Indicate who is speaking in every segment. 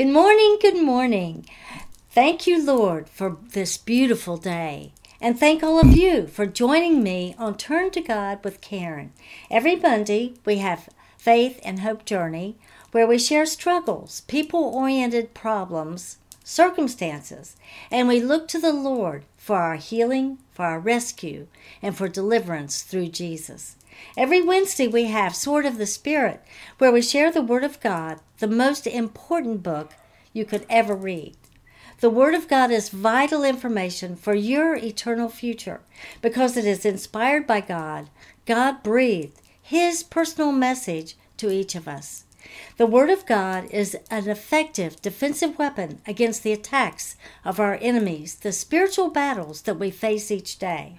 Speaker 1: Good morning, good morning. Thank you, Lord, for this beautiful day. And thank all of you for joining me on Turn to God with Karen. Every Monday, we have Faith and Hope Journey, where we share struggles, people oriented problems, circumstances, and we look to the Lord for our healing, for our rescue, and for deliverance through Jesus. Every Wednesday, we have Sword of the Spirit, where we share the Word of God, the most important book you could ever read. The Word of God is vital information for your eternal future because it is inspired by God. God breathed His personal message to each of us. The Word of God is an effective defensive weapon against the attacks of our enemies, the spiritual battles that we face each day.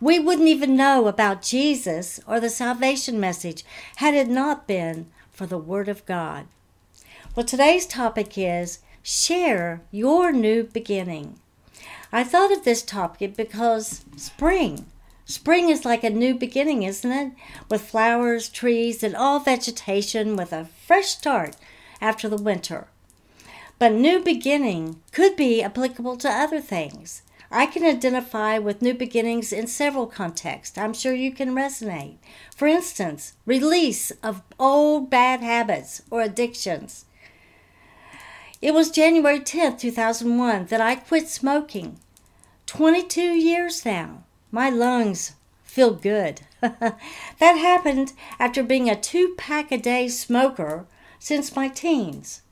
Speaker 1: We wouldn't even know about Jesus or the salvation message had it not been for the Word of God. Well, today's topic is share your new beginning. I thought of this topic because spring. Spring is like a new beginning, isn't it? With flowers, trees, and all vegetation with a fresh start after the winter. But new beginning could be applicable to other things. I can identify with new beginnings in several contexts. I'm sure you can resonate. For instance, release of old bad habits or addictions. It was January 10th, 2001, that I quit smoking. 22 years now. My lungs feel good. that happened after being a two pack a day smoker since my teens.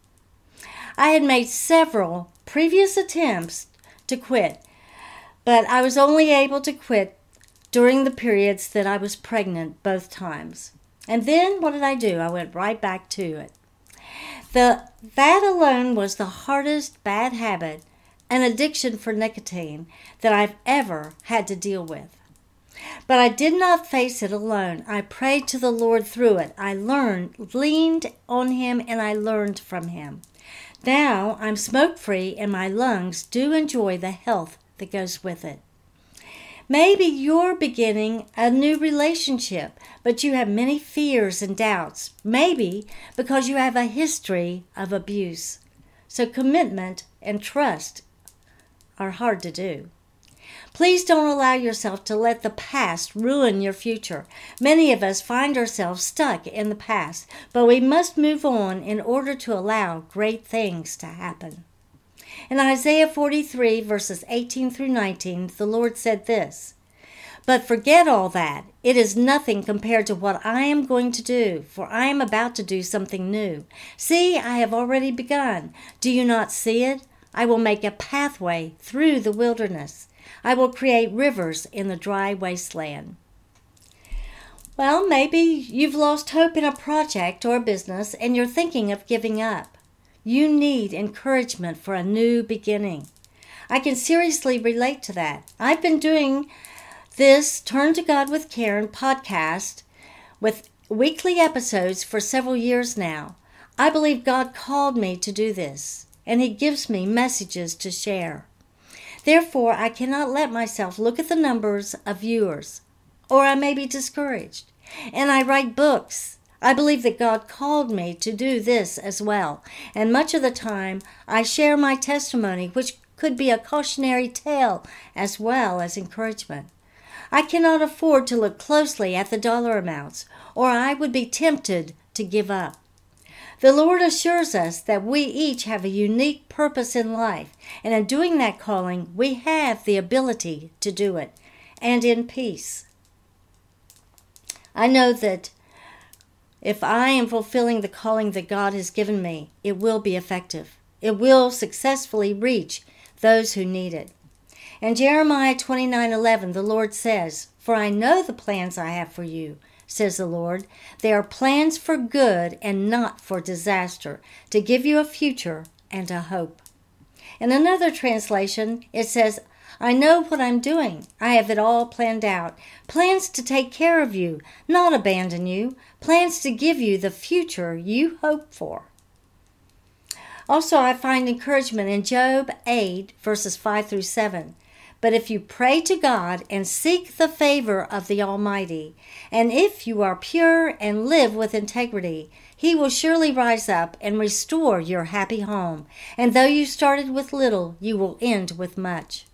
Speaker 1: I had made several previous attempts to quit but I was only able to quit during the periods that I was pregnant both times. And then what did I do? I went right back to it. The that alone was the hardest bad habit an addiction for nicotine that I've ever had to deal with. But I did not face it alone. I prayed to the Lord through it. I learned, leaned on Him, and I learned from Him. Now I'm smoke free, and my lungs do enjoy the health that goes with it. Maybe you're beginning a new relationship, but you have many fears and doubts. Maybe because you have a history of abuse. So, commitment and trust are hard to do. Please don't allow yourself to let the past ruin your future. Many of us find ourselves stuck in the past, but we must move on in order to allow great things to happen. In Isaiah 43, verses 18 through 19, the Lord said this But forget all that. It is nothing compared to what I am going to do, for I am about to do something new. See, I have already begun. Do you not see it? I will make a pathway through the wilderness. I will create rivers in the dry wasteland. Well, maybe you've lost hope in a project or a business and you're thinking of giving up. You need encouragement for a new beginning. I can seriously relate to that. I've been doing this Turn to God with Karen podcast with weekly episodes for several years now. I believe God called me to do this, and He gives me messages to share. Therefore, I cannot let myself look at the numbers of viewers, or I may be discouraged. And I write books I believe that God called me to do this as well, and much of the time I share my testimony, which could be a cautionary tale as well as encouragement. I cannot afford to look closely at the dollar amounts, or I would be tempted to give up. The Lord assures us that we each have a unique purpose in life, and in doing that calling, we have the ability to do it, and in peace. I know that if I am fulfilling the calling that God has given me, it will be effective. It will successfully reach those who need it. In Jeremiah 29:11, the Lord says, "For I know the plans I have for you," says the Lord. "They are plans for good and not for disaster, to give you a future and a hope." In another translation, it says, I know what I'm doing. I have it all planned out. Plans to take care of you, not abandon you. Plans to give you the future you hope for. Also, I find encouragement in Job 8, verses 5 through 7. But if you pray to God and seek the favor of the Almighty, and if you are pure and live with integrity, He will surely rise up and restore your happy home. And though you started with little, you will end with much.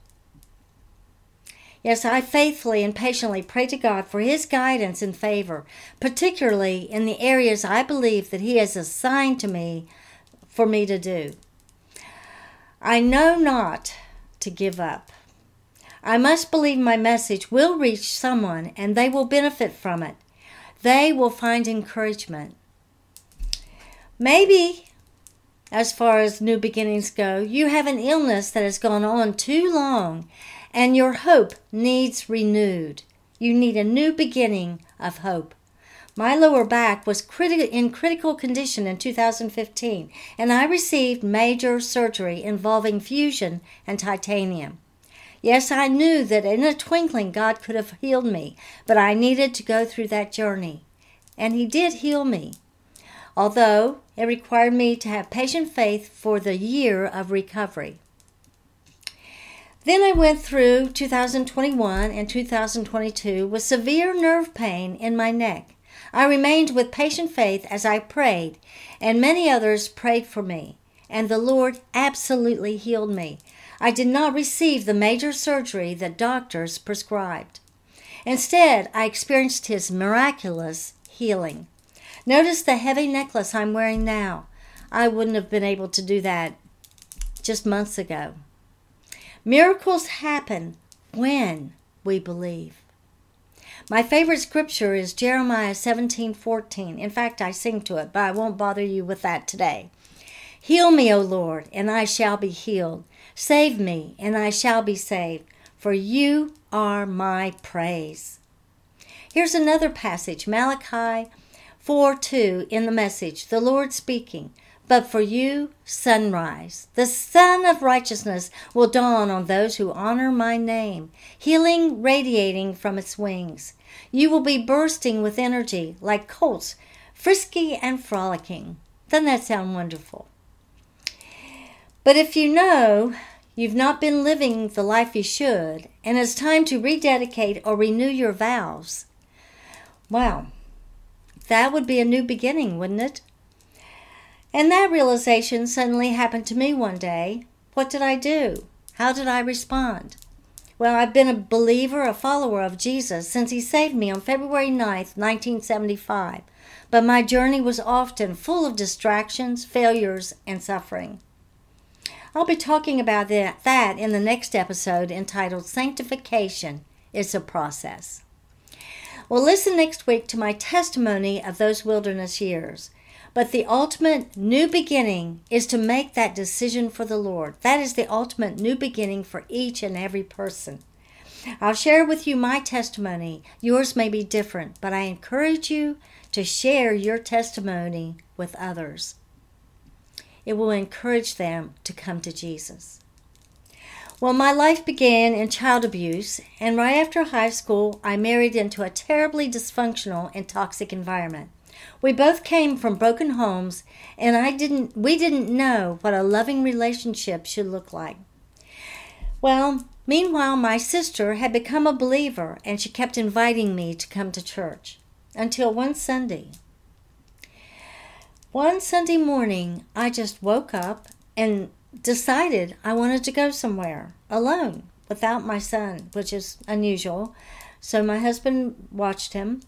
Speaker 1: Yes, I faithfully and patiently pray to God for His guidance and favor, particularly in the areas I believe that He has assigned to me for me to do. I know not to give up. I must believe my message will reach someone and they will benefit from it. They will find encouragement. Maybe, as far as new beginnings go, you have an illness that has gone on too long and your hope needs renewed. You need a new beginning of hope. My lower back was criti- in critical condition in 2015, and I received major surgery involving fusion and titanium. Yes, I knew that in a twinkling God could have healed me, but I needed to go through that journey. And He did heal me, although it required me to have patient faith for the year of recovery. Then I went through 2021 and 2022 with severe nerve pain in my neck. I remained with patient faith as I prayed, and many others prayed for me, and the Lord absolutely healed me. I did not receive the major surgery that doctors prescribed. Instead, I experienced His miraculous healing. Notice the heavy necklace I'm wearing now. I wouldn't have been able to do that just months ago. Miracles happen when we believe. My favorite scripture is Jeremiah 17:14. In fact, I sing to it, but I won't bother you with that today. Heal me, O Lord, and I shall be healed. Save me, and I shall be saved, for you are my praise. Here's another passage, Malachi 4 2 in the message, the Lord speaking. But for you, sunrise. The sun of righteousness will dawn on those who honor my name, healing radiating from its wings. You will be bursting with energy like colts, frisky and frolicking. Doesn't that sound wonderful? But if you know you've not been living the life you should, and it's time to rededicate or renew your vows, well, that would be a new beginning, wouldn't it? And that realization suddenly happened to me one day. What did I do? How did I respond? Well, I've been a believer, a follower of Jesus since he saved me on February 9th, 1975. But my journey was often full of distractions, failures, and suffering. I'll be talking about that, in the next episode entitled Sanctification is a Process. Well, listen next week to my testimony of those wilderness years. But the ultimate new beginning is to make that decision for the Lord. That is the ultimate new beginning for each and every person. I'll share with you my testimony. Yours may be different, but I encourage you to share your testimony with others. It will encourage them to come to Jesus. Well, my life began in child abuse, and right after high school, I married into a terribly dysfunctional and toxic environment. We both came from broken homes and I didn't we didn't know what a loving relationship should look like. Well, meanwhile my sister had become a believer and she kept inviting me to come to church until one Sunday. One Sunday morning, I just woke up and decided I wanted to go somewhere alone without my son, which is unusual. So my husband watched him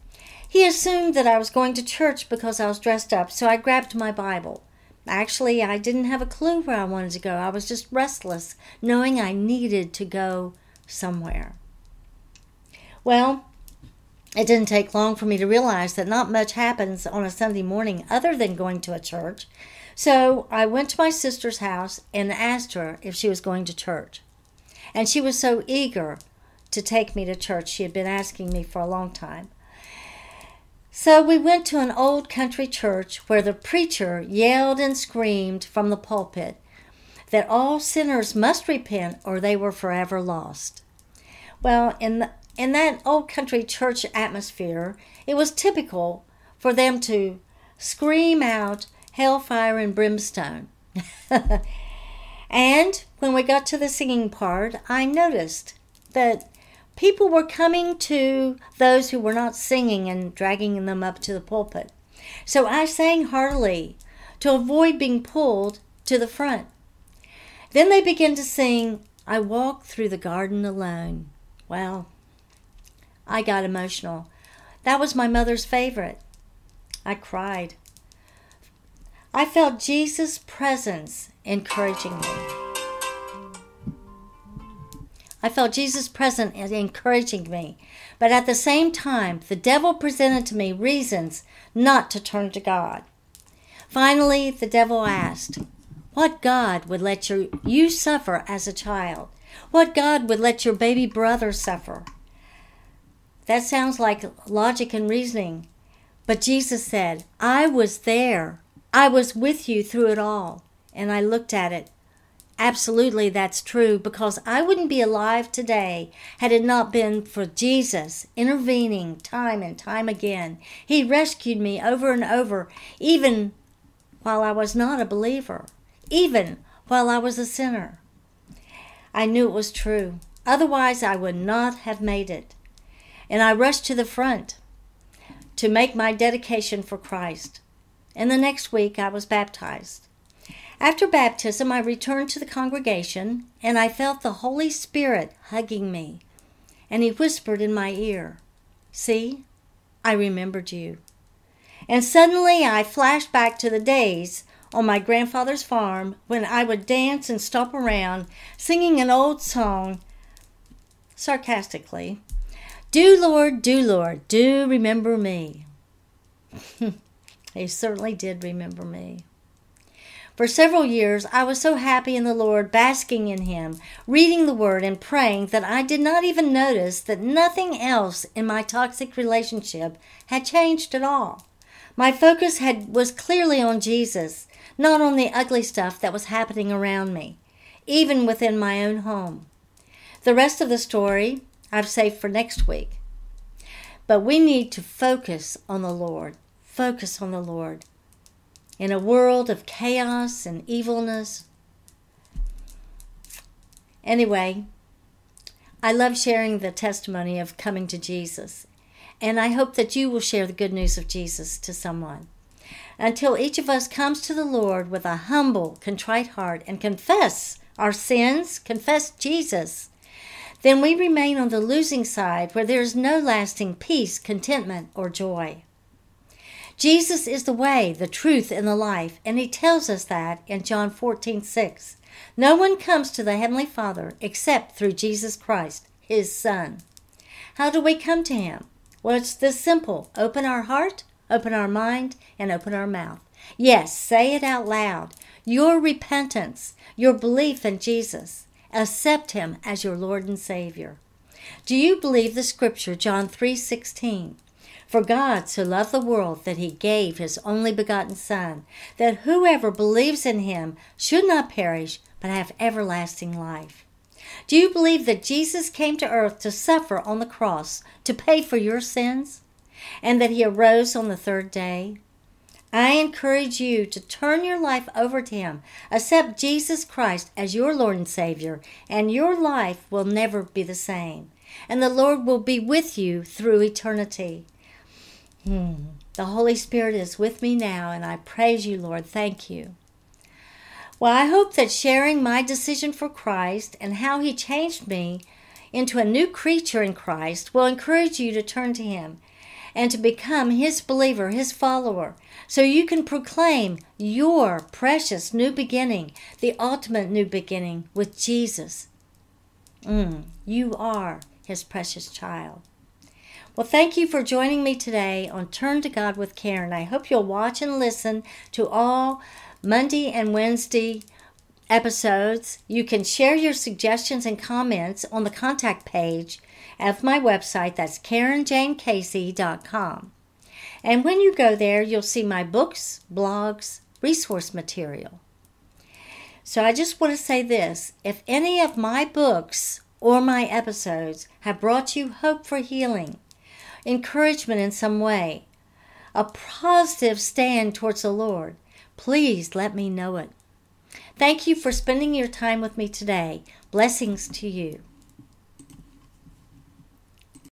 Speaker 1: he assumed that I was going to church because I was dressed up, so I grabbed my Bible. Actually, I didn't have a clue where I wanted to go. I was just restless, knowing I needed to go somewhere. Well, it didn't take long for me to realize that not much happens on a Sunday morning other than going to a church. So I went to my sister's house and asked her if she was going to church. And she was so eager to take me to church. She had been asking me for a long time. So we went to an old country church where the preacher yelled and screamed from the pulpit that all sinners must repent or they were forever lost. Well, in the, in that old country church atmosphere, it was typical for them to scream out hellfire and brimstone. and when we got to the singing part, I noticed that people were coming to those who were not singing and dragging them up to the pulpit. So I sang heartily to avoid being pulled to the front. Then they began to sing, I Walk Through the Garden Alone. Well, I got emotional. That was my mother's favorite. I cried. I felt Jesus' presence encouraging me. I felt Jesus present and encouraging me. But at the same time, the devil presented to me reasons not to turn to God. Finally, the devil asked, What God would let your, you suffer as a child? What God would let your baby brother suffer? That sounds like logic and reasoning. But Jesus said, I was there. I was with you through it all. And I looked at it Absolutely, that's true because I wouldn't be alive today had it not been for Jesus intervening time and time again. He rescued me over and over, even while I was not a believer, even while I was a sinner. I knew it was true. Otherwise, I would not have made it. And I rushed to the front to make my dedication for Christ. And the next week, I was baptized. After baptism, I returned to the congregation and I felt the Holy Spirit hugging me. And he whispered in my ear, See, I remembered you. And suddenly I flashed back to the days on my grandfather's farm when I would dance and stomp around singing an old song sarcastically Do, Lord, do, Lord, do remember me. he certainly did remember me. For several years, I was so happy in the Lord, basking in Him, reading the Word, and praying that I did not even notice that nothing else in my toxic relationship had changed at all. My focus had, was clearly on Jesus, not on the ugly stuff that was happening around me, even within my own home. The rest of the story I've saved for next week. But we need to focus on the Lord. Focus on the Lord in a world of chaos and evilness. Anyway, I love sharing the testimony of coming to Jesus, and I hope that you will share the good news of Jesus to someone. Until each of us comes to the Lord with a humble, contrite heart and confess our sins, confess Jesus, then we remain on the losing side where there is no lasting peace, contentment, or joy. Jesus is the way, the truth, and the life, and he tells us that in John 14 6. No one comes to the Heavenly Father except through Jesus Christ, his Son. How do we come to him? Well, it's this simple open our heart, open our mind, and open our mouth. Yes, say it out loud. Your repentance, your belief in Jesus. Accept him as your Lord and Savior. Do you believe the scripture John 3:16? For God so loved the world that he gave his only begotten Son, that whoever believes in him should not perish, but have everlasting life. Do you believe that Jesus came to earth to suffer on the cross to pay for your sins, and that he arose on the third day? I encourage you to turn your life over to Him. Accept Jesus Christ as your Lord and Savior, and your life will never be the same. And the Lord will be with you through eternity. Hmm. The Holy Spirit is with me now, and I praise you, Lord. Thank you. Well, I hope that sharing my decision for Christ and how He changed me into a new creature in Christ will encourage you to turn to Him and to become His believer, His follower, so you can proclaim your precious new beginning, the ultimate new beginning with Jesus. Mm, you are His precious child. Well, thank you for joining me today on Turn to God with Karen. I hope you'll watch and listen to all Monday and Wednesday episodes. You can share your suggestions and comments on the contact page of my website. That's KarenJaneCasey.com. And when you go there, you'll see my books, blogs, resource material. So I just want to say this if any of my books or my episodes have brought you hope for healing, encouragement in some way, a positive stand towards the Lord, please let me know it. Thank you for spending your time with me today. Blessings to you.